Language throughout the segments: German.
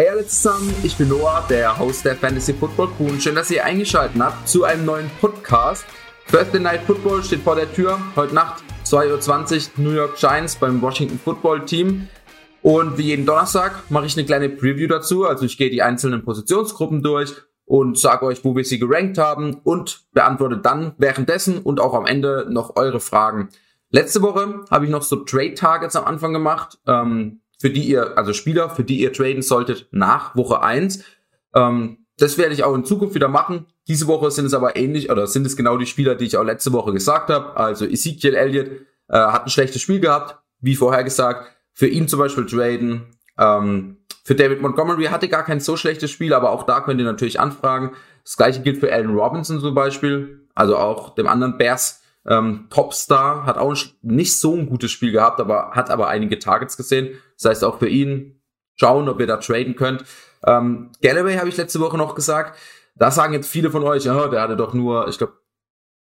Hey alle zusammen, ich bin Noah, der Host der Fantasy Football Crew schön, dass ihr eingeschaltet habt zu einem neuen Podcast. Thursday Night Football steht vor der Tür. Heute Nacht 2.20 Uhr New York Giants beim Washington Football Team. Und wie jeden Donnerstag mache ich eine kleine Preview dazu. Also ich gehe die einzelnen Positionsgruppen durch und sage euch, wo wir sie gerankt haben und beantworte dann währenddessen und auch am Ende noch eure Fragen. Letzte Woche habe ich noch so Trade Targets am Anfang gemacht. Ähm, für die ihr, also Spieler, für die ihr traden solltet nach Woche eins. Ähm, das werde ich auch in Zukunft wieder machen. Diese Woche sind es aber ähnlich, oder sind es genau die Spieler, die ich auch letzte Woche gesagt habe. Also Ezekiel Elliott äh, hat ein schlechtes Spiel gehabt, wie vorher gesagt. Für ihn zum Beispiel traden. Ähm, für David Montgomery hatte gar kein so schlechtes Spiel, aber auch da könnt ihr natürlich anfragen. Das gleiche gilt für Allen Robinson zum Beispiel, also auch dem anderen Bears ähm, Topstar hat auch nicht so ein gutes Spiel gehabt, aber hat aber einige Targets gesehen. Das heißt auch für ihn schauen, ob ihr da traden könnt. Ähm, Galloway habe ich letzte Woche noch gesagt. Da sagen jetzt viele von euch, oh, der hatte doch nur, ich glaube,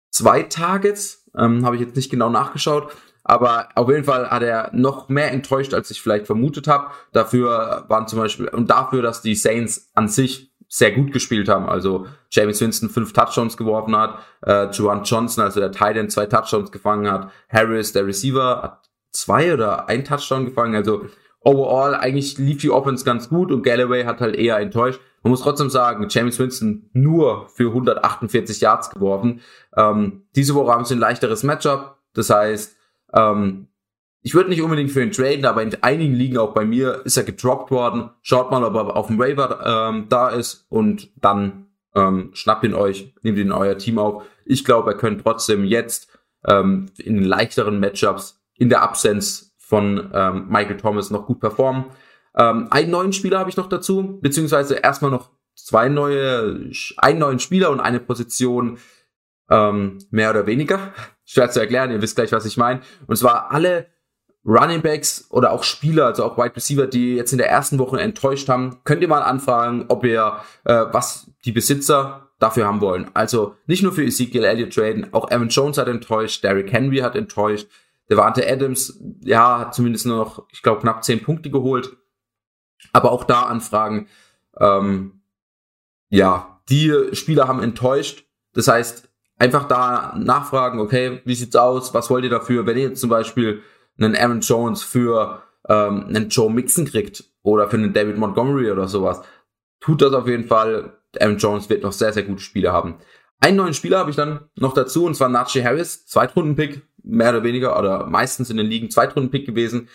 zwei Targets. Ähm, habe ich jetzt nicht genau nachgeschaut. Aber auf jeden Fall hat er noch mehr enttäuscht, als ich vielleicht vermutet habe. Dafür waren zum Beispiel, und dafür, dass die Saints an sich sehr gut gespielt haben. Also James Winston fünf Touchdowns geworfen hat, äh, Juwan Johnson, also der Titan, zwei Touchdowns gefangen hat, Harris, der Receiver, hat zwei oder ein Touchdown gefangen. Also overall eigentlich lief die Offense ganz gut und Galloway hat halt eher enttäuscht. Man muss trotzdem sagen, James Winston nur für 148 Yards geworfen. Ähm, diese Woche haben sie ein leichteres Matchup. Das heißt, ähm, ich würde nicht unbedingt für ihn traden, aber in einigen Ligen auch bei mir ist er gedroppt worden. Schaut mal, ob er auf dem Waiver ähm, da ist und dann ähm, schnappt ihn euch, nehmt ihn in euer Team auf. Ich glaube, er könnte trotzdem jetzt ähm, in leichteren Matchups in der Absenz von ähm, Michael Thomas noch gut performen. Ähm, einen neuen Spieler habe ich noch dazu, beziehungsweise erstmal noch zwei neue, einen neuen Spieler und eine Position ähm, mehr oder weniger. Schwer zu erklären, ihr wisst gleich, was ich meine. Und zwar alle Running Backs oder auch Spieler, also auch Wide Receiver, die jetzt in der ersten Woche enttäuscht haben, könnt ihr mal anfragen, ob ihr äh, was die Besitzer dafür haben wollen. Also nicht nur für Ezekiel Elliott traden, auch Evan Jones hat enttäuscht, Derrick Henry hat enttäuscht, Devante Adams, ja, hat zumindest nur noch, ich glaube, knapp zehn Punkte geholt. Aber auch da anfragen, ähm, ja, die Spieler haben enttäuscht. Das heißt, einfach da nachfragen, okay, wie sieht's aus, was wollt ihr dafür, wenn ihr zum Beispiel einen Aaron Jones für ähm, einen Joe Mixon kriegt oder für einen David Montgomery oder sowas, tut das auf jeden Fall. Aaron Jones wird noch sehr, sehr gute Spiele haben. Einen neuen Spieler habe ich dann noch dazu, und zwar Najee Harris, Zweitrunden-Pick, mehr oder weniger, oder meistens in den Ligen Zweitrunden-Pick gewesen,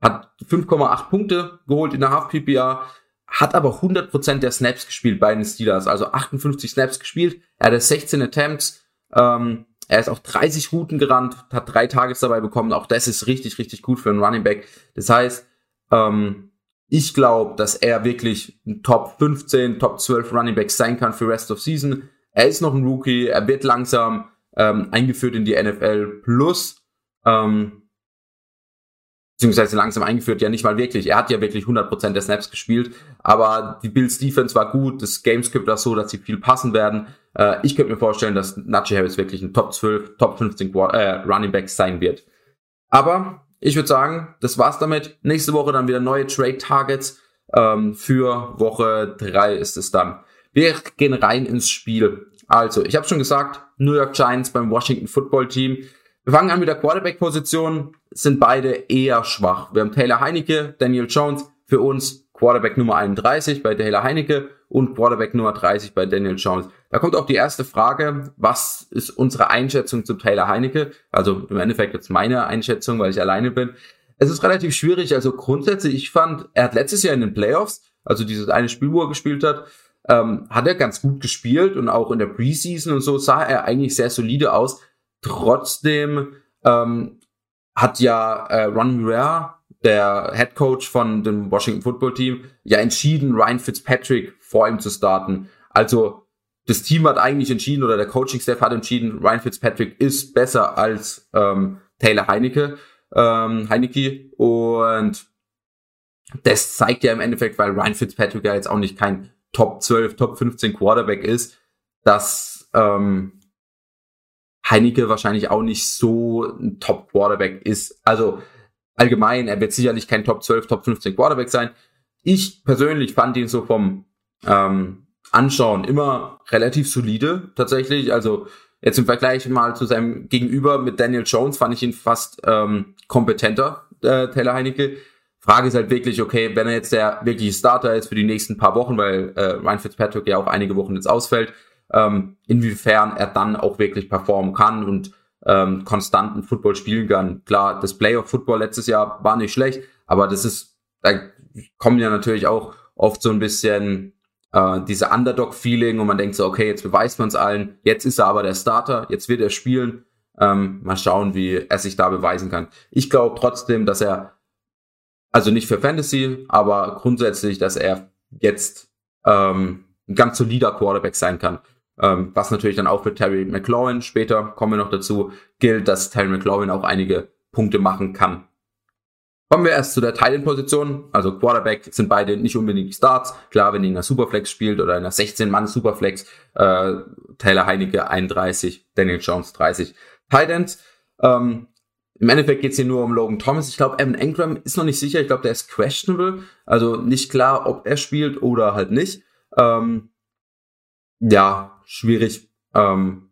hat 5,8 Punkte geholt in der Half-PPA, hat aber 100% der Snaps gespielt bei den Steelers, also 58 Snaps gespielt, er hatte 16 Attempts, ähm, er ist auch 30 Routen gerannt, hat drei Tages dabei bekommen. Auch das ist richtig, richtig gut für einen Running Back. Das heißt, ähm, ich glaube, dass er wirklich ein Top 15, Top 12 Running Back sein kann für Rest of Season. Er ist noch ein Rookie, er wird langsam ähm, eingeführt in die NFL Plus. Ähm, beziehungsweise langsam eingeführt, ja nicht mal wirklich. Er hat ja wirklich 100% der Snaps gespielt, aber die Bills Defense war gut, das Gamescript war so, dass sie viel passen werden. Äh, ich könnte mir vorstellen, dass Najee Harris wirklich ein Top 12, Top 15 äh, Running Back sein wird. Aber ich würde sagen, das war's damit. Nächste Woche dann wieder neue Trade Targets. Ähm, für Woche 3 ist es dann. Wir gehen rein ins Spiel. Also, ich habe schon gesagt, New York Giants beim Washington Football Team. Wir fangen an mit der Quarterback-Position, sind beide eher schwach. Wir haben Taylor Heinecke, Daniel Jones, für uns Quarterback Nummer 31 bei Taylor Heinecke und Quarterback Nummer 30 bei Daniel Jones. Da kommt auch die erste Frage, was ist unsere Einschätzung zu Taylor Heinecke? Also im Endeffekt jetzt meine Einschätzung, weil ich alleine bin. Es ist relativ schwierig, also grundsätzlich, ich fand, er hat letztes Jahr in den Playoffs, also dieses eine Spiel, wo er gespielt hat, ähm, hat er ganz gut gespielt und auch in der Preseason und so sah er eigentlich sehr solide aus. Trotzdem ähm, hat ja äh, Ron Rivera, der Head Coach von dem Washington Football Team, ja entschieden, Ryan Fitzpatrick vor ihm zu starten. Also das Team hat eigentlich entschieden oder der Coaching Staff hat entschieden, Ryan Fitzpatrick ist besser als ähm, Taylor Heinecke, ähm, Heinecke und das zeigt ja im Endeffekt, weil Ryan Fitzpatrick ja jetzt auch nicht kein Top 12, Top 15 Quarterback ist, dass ähm, Heineke wahrscheinlich auch nicht so ein Top-Quarterback ist. Also allgemein, er wird sicherlich kein Top 12, Top 15 Quarterback sein. ich persönlich fand ihn so vom ähm, Anschauen immer relativ solide tatsächlich. Also jetzt im Vergleich mal zu seinem Gegenüber mit Daniel Jones fand ich ihn fast ähm, kompetenter, äh, Taylor Heinecke. Frage ist halt wirklich, okay, wenn er jetzt der wirkliche Starter ist für die nächsten paar Wochen, weil äh, Ryan Fitzpatrick ja auch einige Wochen jetzt ausfällt, ähm, inwiefern er dann auch wirklich performen kann und ähm, konstanten Football spielen kann. Klar, das Playoff-Football letztes Jahr war nicht schlecht, aber das ist, da kommen ja natürlich auch oft so ein bisschen äh, diese Underdog-Feeling und man denkt so, okay, jetzt beweist man es allen, jetzt ist er aber der Starter, jetzt wird er spielen. Ähm, mal schauen, wie er sich da beweisen kann. Ich glaube trotzdem, dass er, also nicht für Fantasy, aber grundsätzlich, dass er jetzt ähm, ein ganz solider Quarterback sein kann. Ähm, was natürlich dann auch für Terry McLaurin, später kommen wir noch dazu, gilt, dass Terry McLaurin auch einige Punkte machen kann. Kommen wir erst zu der Teilenposition. Also Quarterback sind beide nicht unbedingt Starts. Klar, wenn ihr in einer Superflex spielt oder in einer 16-Mann Superflex, äh, Taylor Heinecke 31, Daniel Jones 30. Titans, ähm, im Endeffekt geht's hier nur um Logan Thomas. Ich glaube, Evan Engram ist noch nicht sicher. Ich glaube, der ist questionable. Also nicht klar, ob er spielt oder halt nicht. Ähm, ja, schwierig. Ähm,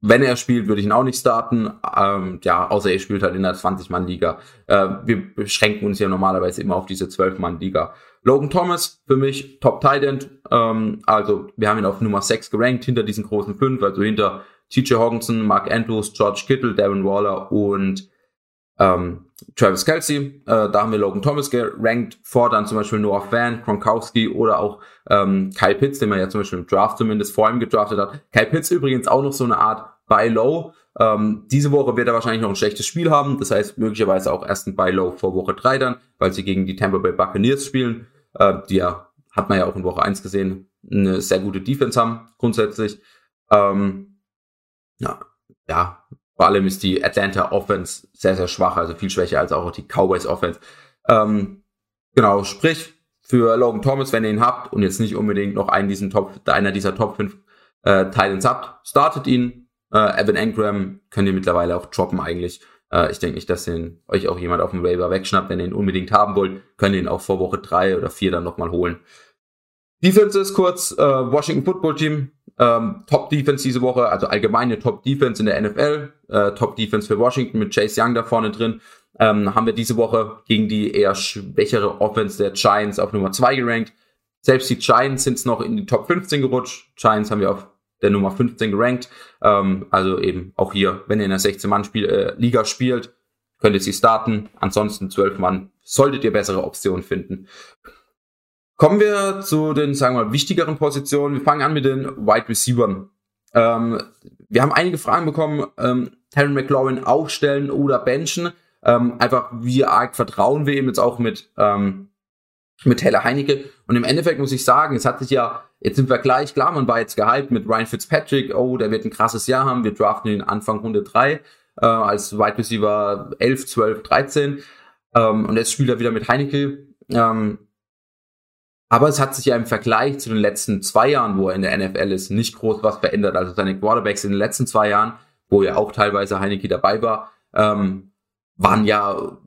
wenn er spielt, würde ich ihn auch nicht starten. Ähm, ja, außer er spielt halt in der 20-Mann-Liga. Äh, wir beschränken uns ja normalerweise immer auf diese 12-Mann-Liga. Logan Thomas, für mich Top Tight End. Ähm, also, wir haben ihn auf Nummer 6 gerankt, hinter diesen großen fünf, also hinter TJ Hawkinson, Mark Andrews, George Kittle, Darren Waller und ähm, Travis Kelsey, äh, da haben wir Logan Thomas gerankt, vor dann zum Beispiel Noah Fan, Gronkowski oder auch ähm, Kyle Pitts, den man ja zum Beispiel im Draft zumindest vor ihm gedraftet hat. Kyle Pitts übrigens auch noch so eine Art Buy Low. Ähm, diese Woche wird er wahrscheinlich noch ein schlechtes Spiel haben, das heißt möglicherweise auch erst ein Buy Low vor Woche 3 dann, weil sie gegen die Tampa Bay Buccaneers spielen, äh, die ja, hat man ja auch in Woche 1 gesehen, eine sehr gute Defense haben, grundsätzlich. Ähm, ja, ja, vor allem ist die Atlanta Offense sehr, sehr schwach, also viel schwächer als auch die Cowboys Offense. Ähm, genau, sprich, für Logan Thomas, wenn ihr ihn habt und jetzt nicht unbedingt noch einen diesen Top, einer dieser Top 5 äh, Titans habt, startet ihn. Äh, Evan Engram könnt ihr mittlerweile auch droppen eigentlich. Äh, ich denke nicht, dass den, euch auch jemand auf dem Waiver wegschnappt. Wenn ihr ihn unbedingt haben wollt, könnt ihr ihn auch vor Woche 3 oder 4 dann nochmal holen. Defense ist kurz, äh, Washington Football Team ähm, Top Defense diese Woche, also allgemeine Top Defense in der NFL, äh, Top Defense für Washington mit Chase Young da vorne drin. Ähm, haben wir diese Woche gegen die eher schwächere Offense der Giants auf Nummer 2 gerankt. Selbst die Giants sind noch in die Top 15 gerutscht. Giants haben wir auf der Nummer 15 gerankt. Ähm, also eben auch hier, wenn ihr in der 16-Mann-Liga äh, spielt, könnt ihr sie starten. Ansonsten 12 Mann solltet ihr bessere Optionen finden. Kommen wir zu den, sagen wir mal, wichtigeren Positionen. Wir fangen an mit den Wide Receivers. Ähm, wir haben einige Fragen bekommen, ähm, Terry McLaurin aufstellen oder benchen. Ähm, einfach, wie arg vertrauen wir ihm jetzt auch mit, ähm, mit Taylor Heinecke. Und im Endeffekt muss ich sagen, es hat sich ja jetzt im Vergleich, klar, man war jetzt gehypt mit Ryan Fitzpatrick, oh, der wird ein krasses Jahr haben, wir draften ihn Anfang Runde 3 äh, als Wide Receiver 11, 12, 13. Ähm, und jetzt spielt er wieder mit Heinecke. Ähm, aber es hat sich ja im Vergleich zu den letzten zwei Jahren, wo er in der NFL ist, nicht groß was verändert. Also seine Quarterbacks in den letzten zwei Jahren, wo ja auch teilweise Heineke dabei war, ähm, waren ja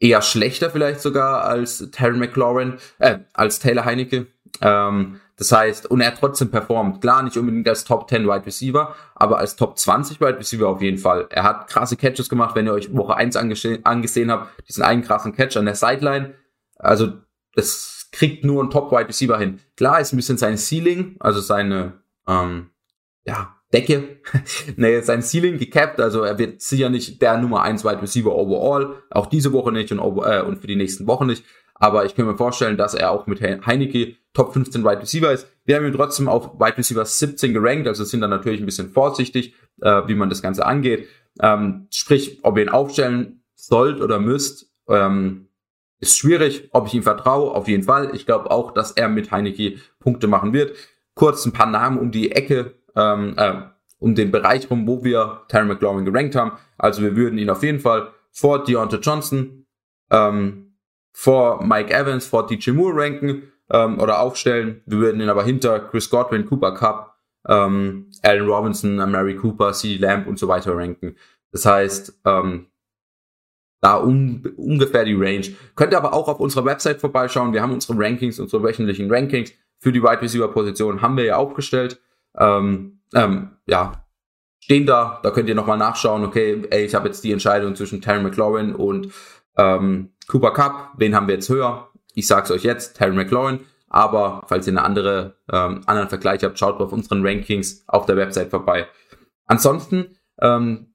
eher schlechter vielleicht sogar als Terry McLaurin, äh, als Taylor Heineke. Ähm, das heißt, und er hat trotzdem performt. Klar, nicht unbedingt als Top 10 Wide Receiver, aber als Top 20 Wide Receiver auf jeden Fall. Er hat krasse Catches gemacht, wenn ihr euch Woche 1 angesehen, angesehen habt, diesen einen krassen Catch an der Sideline. Also, das kriegt nur ein Top-Wide Receiver hin. Klar ist ein bisschen sein Ceiling, also seine, ähm, ja, Decke, nee, sein Ceiling gecapped, also er wird sicher nicht der Nummer 1 Wide Receiver overall, auch diese Woche nicht und, äh, und für die nächsten Wochen nicht. Aber ich kann mir vorstellen, dass er auch mit Heineke Top 15 Wide Receiver ist. Wir haben ihn trotzdem auf Wide Receiver 17 gerankt, also sind dann natürlich ein bisschen vorsichtig, äh, wie man das Ganze angeht. Ähm, sprich, ob ihr ihn aufstellen sollt oder müsst, ähm, ist schwierig, ob ich ihm vertraue, auf jeden Fall. Ich glaube auch, dass er mit Heineke Punkte machen wird. Kurz ein paar Namen um die Ecke, ähm, äh, um den Bereich rum, wo wir Terry McLaurin gerankt haben. Also wir würden ihn auf jeden Fall vor Deontay Johnson, ähm, vor Mike Evans, vor DJ Moore ranken ähm, oder aufstellen. Wir würden ihn aber hinter Chris Godwin, Cooper Cup, ähm, Allen Robinson, Mary Cooper, C. Lamb und so weiter ranken. Das heißt, ähm, da um, ungefähr die Range. Könnt ihr aber auch auf unserer Website vorbeischauen. Wir haben unsere Rankings, unsere wöchentlichen Rankings für die Wide Receiver Position haben wir ja aufgestellt. Ähm, ähm, ja, stehen da, da könnt ihr nochmal nachschauen, okay, ey, ich habe jetzt die Entscheidung zwischen Terry McLaurin und ähm, Cooper Cup, wen haben wir jetzt höher? Ich sag's euch jetzt, Terry McLaurin, aber falls ihr eine andere, ähm, anderen Vergleich habt, schaut auf unseren Rankings auf der Website vorbei. Ansonsten, ähm,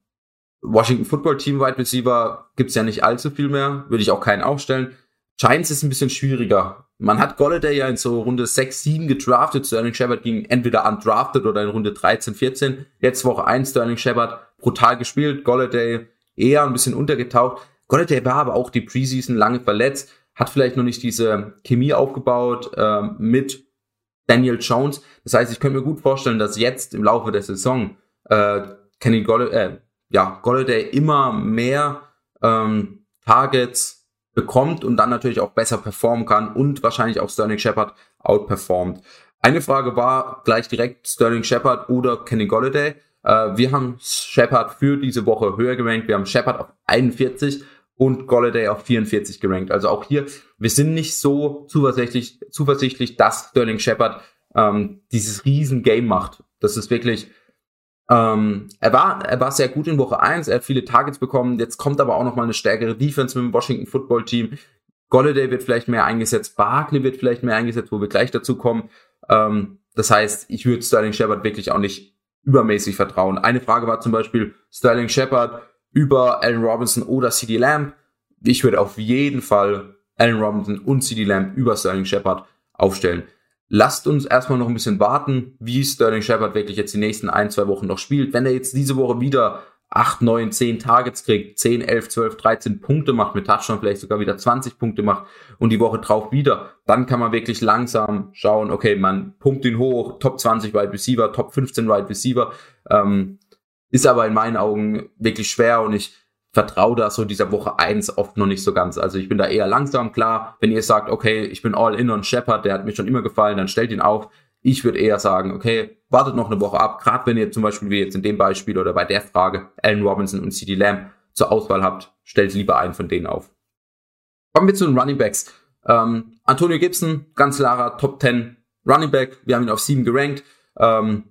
Washington Football Team Wide Receiver gibt's ja nicht allzu viel mehr, würde ich auch keinen aufstellen. Giants ist ein bisschen schwieriger. Man hat Golladay ja in so Runde 6, 7 gedraftet. Sterling Shepard ging entweder undrafted oder in Runde 13, 14. Jetzt Woche 1 Sterling Shepard brutal gespielt. Golladay eher ein bisschen untergetaucht. Golladay war aber auch die Preseason lange verletzt. Hat vielleicht noch nicht diese Chemie aufgebaut äh, mit Daniel Jones. Das heißt, ich könnte mir gut vorstellen, dass jetzt im Laufe der Saison äh, Kenny Golladay, äh, ja, Golladay immer mehr ähm, Targets bekommt und dann natürlich auch besser performen kann und wahrscheinlich auch Sterling Shepard outperformt. Eine Frage war gleich direkt Sterling Shepard oder Kenny Golladay. Äh, wir haben Shepard für diese Woche höher gerankt. Wir haben Shepard auf 41 und Golladay auf 44 gerankt. Also auch hier, wir sind nicht so zuversichtlich, zuversichtlich dass Sterling Shepard ähm, dieses riesen Game macht. Das ist wirklich ähm, er, war, er war sehr gut in Woche 1, er hat viele Targets bekommen, jetzt kommt aber auch nochmal eine stärkere Defense mit dem Washington Football Team. Golladay wird vielleicht mehr eingesetzt, Barkley wird vielleicht mehr eingesetzt, wo wir gleich dazu kommen. Ähm, das heißt, ich würde Sterling Shepard wirklich auch nicht übermäßig vertrauen. Eine Frage war zum Beispiel Sterling Shepard über Allen Robinson oder CD Lamb. Ich würde auf jeden Fall Allen Robinson und CD Lamb über Sterling Shepard aufstellen. Lasst uns erstmal noch ein bisschen warten, wie Sterling Shepard wirklich jetzt die nächsten ein, zwei Wochen noch spielt. Wenn er jetzt diese Woche wieder 8, 9, 10 Targets kriegt, 10, 11, 12, 13 Punkte macht, mit Touchdown vielleicht sogar wieder 20 Punkte macht und die Woche drauf wieder, dann kann man wirklich langsam schauen, okay, man pumpt ihn hoch, Top 20 Wide Receiver, Top 15 Wide Receiver, ähm, ist aber in meinen Augen wirklich schwer und ich vertraue da so dieser Woche eins oft noch nicht so ganz. Also ich bin da eher langsam, klar. Wenn ihr sagt, okay, ich bin all in on Shepard, der hat mir schon immer gefallen, dann stellt ihn auf. Ich würde eher sagen, okay, wartet noch eine Woche ab. Gerade wenn ihr zum Beispiel wie jetzt in dem Beispiel oder bei der Frage Allen Robinson und CD Lamb zur Auswahl habt, stellt lieber einen von denen auf. Kommen wir zu den Running Backs. Ähm, Antonio Gibson, ganz klarer Top 10 Running Back. Wir haben ihn auf 7 gerankt. Ähm,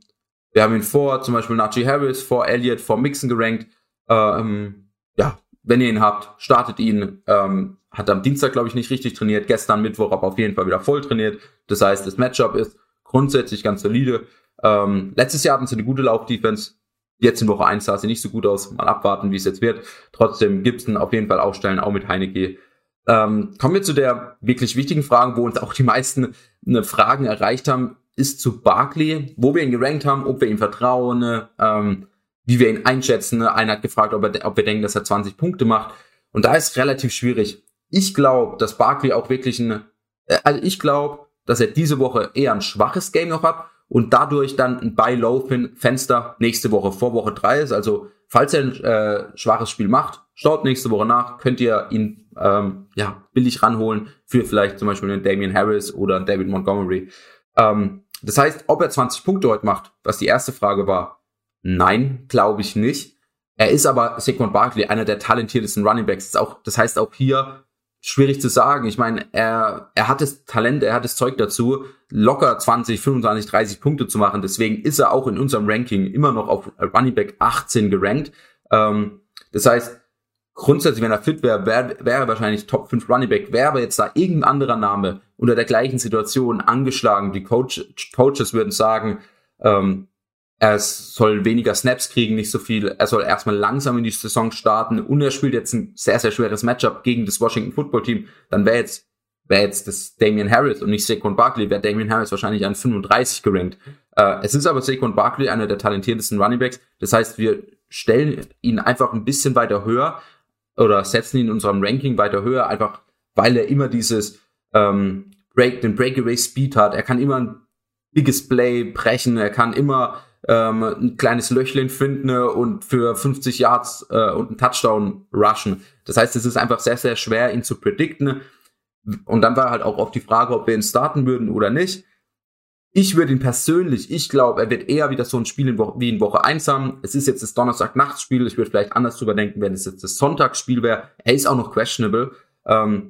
wir haben ihn vor zum Beispiel Najee Harris, vor Elliott, vor Mixon gerankt. Ähm, ja, wenn ihr ihn habt, startet ihn. Ähm, hat am Dienstag, glaube ich, nicht richtig trainiert. Gestern Mittwoch aber auf jeden Fall wieder voll trainiert. Das heißt, das Matchup ist grundsätzlich ganz solide. Ähm, letztes Jahr hatten sie eine gute Laufdefense. Jetzt in Woche 1 sah sie nicht so gut aus. Mal abwarten, wie es jetzt wird. Trotzdem Gibson auf jeden Fall aufstellen, auch mit Heineke. Ähm, kommen wir zu der wirklich wichtigen Frage, wo uns auch die meisten eine Fragen erreicht haben, ist zu Barkley, wo wir ihn gerankt haben, ob wir ihm vertrauen, ähm, wie wir ihn einschätzen. Ne? Einer hat gefragt, ob, er, ob wir denken, dass er 20 Punkte macht. Und da ist relativ schwierig. Ich glaube, dass Barkley auch wirklich ein, äh, also ich glaube, dass er diese Woche eher ein schwaches Game noch hat und dadurch dann ein Buy-Low-Fenster nächste Woche vor Woche 3 ist. Also, falls er ein äh, schwaches Spiel macht, schaut nächste Woche nach, könnt ihr ihn ähm, ja, billig ranholen für vielleicht zum Beispiel einen Damian Harris oder einen David Montgomery. Ähm, das heißt, ob er 20 Punkte heute macht, was die erste Frage war, Nein, glaube ich nicht. Er ist aber Saquon Barkley, einer der talentiertesten Running Backs. Das, auch, das heißt auch hier schwierig zu sagen. Ich meine, er, er hat das Talent, er hat das Zeug dazu, locker 20, 25, 30 Punkte zu machen. Deswegen ist er auch in unserem Ranking immer noch auf Running Back 18 gerankt. Ähm, das heißt, grundsätzlich, wenn er fit wäre, wäre wär er wahrscheinlich Top 5 Running Back. Wäre aber jetzt da irgendein anderer Name unter der gleichen Situation angeschlagen, die Coach, Coaches würden sagen, ähm, er soll weniger Snaps kriegen, nicht so viel. Er soll erstmal langsam in die Saison starten und er spielt jetzt ein sehr, sehr schweres Matchup gegen das Washington Football Team. Dann wäre jetzt, wäre jetzt das Damian Harris und nicht Saquon Barkley, wäre Damian Harris wahrscheinlich an 35 gerankt. Äh, es ist aber Saquon Barkley, einer der talentiertesten Runningbacks. Das heißt, wir stellen ihn einfach ein bisschen weiter höher oder setzen ihn in unserem Ranking weiter höher, einfach weil er immer dieses ähm, Break, den Breakaway Speed hat. Er kann immer ein biges Play brechen, er kann immer ähm, ein kleines Löchlein finden ne, und für 50 Yards äh, und einen Touchdown rushen. Das heißt, es ist einfach sehr, sehr schwer, ihn zu predikten. Und dann war halt auch oft die Frage, ob wir ihn starten würden oder nicht. Ich würde ihn persönlich, ich glaube, er wird eher wieder so ein Spiel in wie in Woche 1 haben. Es ist jetzt das Donnerstag-Nachtspiel. Ich würde vielleicht anders drüber denken, wenn es jetzt das Sonntagsspiel wäre. Er ist auch noch questionable. Ähm,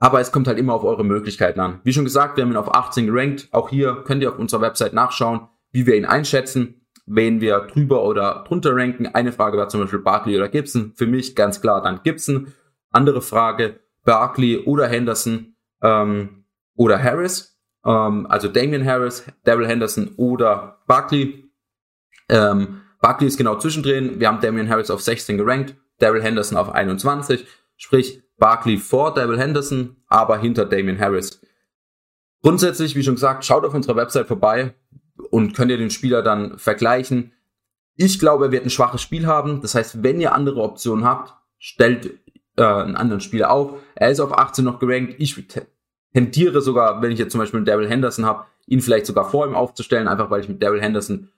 aber es kommt halt immer auf eure Möglichkeiten an. Wie schon gesagt, wir haben ihn auf 18 gerankt. Auch hier könnt ihr auf unserer Website nachschauen, wie wir ihn einschätzen, wen wir drüber oder drunter ranken. Eine Frage war zum Beispiel Barkley oder Gibson. Für mich ganz klar dann Gibson. Andere Frage, Barkley oder Henderson ähm, oder Harris. Ähm, also Damian Harris, Daryl Henderson oder Barkley. Ähm, Barkley ist genau zwischendrin. Wir haben Damian Harris auf 16 gerankt, Daryl Henderson auf 21. Sprich, Barkley vor Devil Henderson, aber hinter Damian Harris. Grundsätzlich, wie schon gesagt, schaut auf unserer Website vorbei und könnt ihr den Spieler dann vergleichen. Ich glaube, er wird ein schwaches Spiel haben. Das heißt, wenn ihr andere Optionen habt, stellt äh, einen anderen Spieler auf. Er ist auf 18 noch gerankt. Ich tendiere sogar, wenn ich jetzt zum Beispiel einen Daryl Henderson habe, ihn vielleicht sogar vor ihm aufzustellen, einfach weil ich mit Daryl Henderson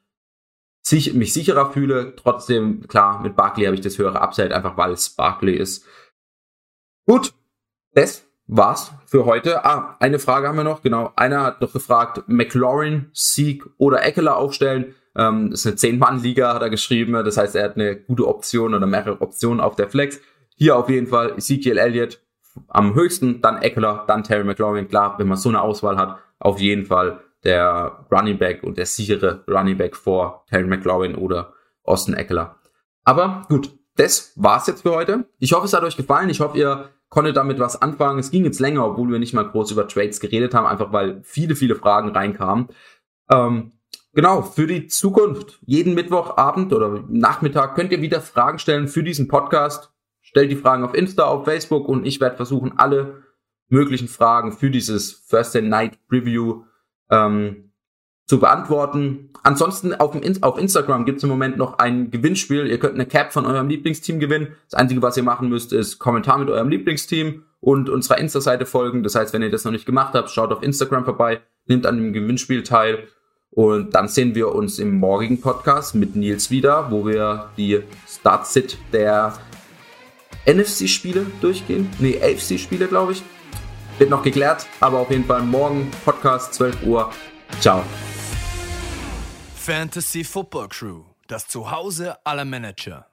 sich, mich sicherer fühle. Trotzdem, klar, mit Barkley habe ich das höhere Upside, einfach weil es Barkley ist. Gut, das war's für heute. Ah, eine Frage haben wir noch. Genau, einer hat noch gefragt, McLaurin, Sieg oder Eckler aufstellen. Ähm, das ist eine 10-Mann-Liga, hat er geschrieben. Das heißt, er hat eine gute Option oder mehrere Optionen auf der Flex. Hier auf jeden Fall Ezekiel Elliott am höchsten, dann Eckler, dann Terry McLaurin. Klar, wenn man so eine Auswahl hat, auf jeden Fall der Running Back und der sichere Running Back vor Terry McLaurin oder Austin Eckler. Aber gut, das war's jetzt für heute. Ich hoffe, es hat euch gefallen. Ich hoffe, ihr konntet damit was anfangen. Es ging jetzt länger, obwohl wir nicht mal groß über Trades geredet haben, einfach weil viele, viele Fragen reinkamen. Ähm, genau, für die Zukunft. Jeden Mittwochabend oder Nachmittag könnt ihr wieder Fragen stellen für diesen Podcast. Stellt die Fragen auf Insta, auf Facebook und ich werde versuchen, alle möglichen Fragen für dieses First Night Review ähm, zu beantworten. Ansonsten auf, dem, auf Instagram gibt es im Moment noch ein Gewinnspiel. Ihr könnt eine Cap von eurem Lieblingsteam gewinnen. Das Einzige, was ihr machen müsst, ist Kommentar mit eurem Lieblingsteam und unserer Insta-Seite folgen. Das heißt, wenn ihr das noch nicht gemacht habt, schaut auf Instagram vorbei, nehmt an dem Gewinnspiel teil. Und dann sehen wir uns im morgigen Podcast mit Nils wieder, wo wir die Start-Sit der NFC-Spiele durchgehen. Nee, AFC-Spiele, glaube ich. Wird noch geklärt, aber auf jeden Fall morgen Podcast 12 Uhr. Ciao. Fantasy Football Crew, das Zuhause aller Manager.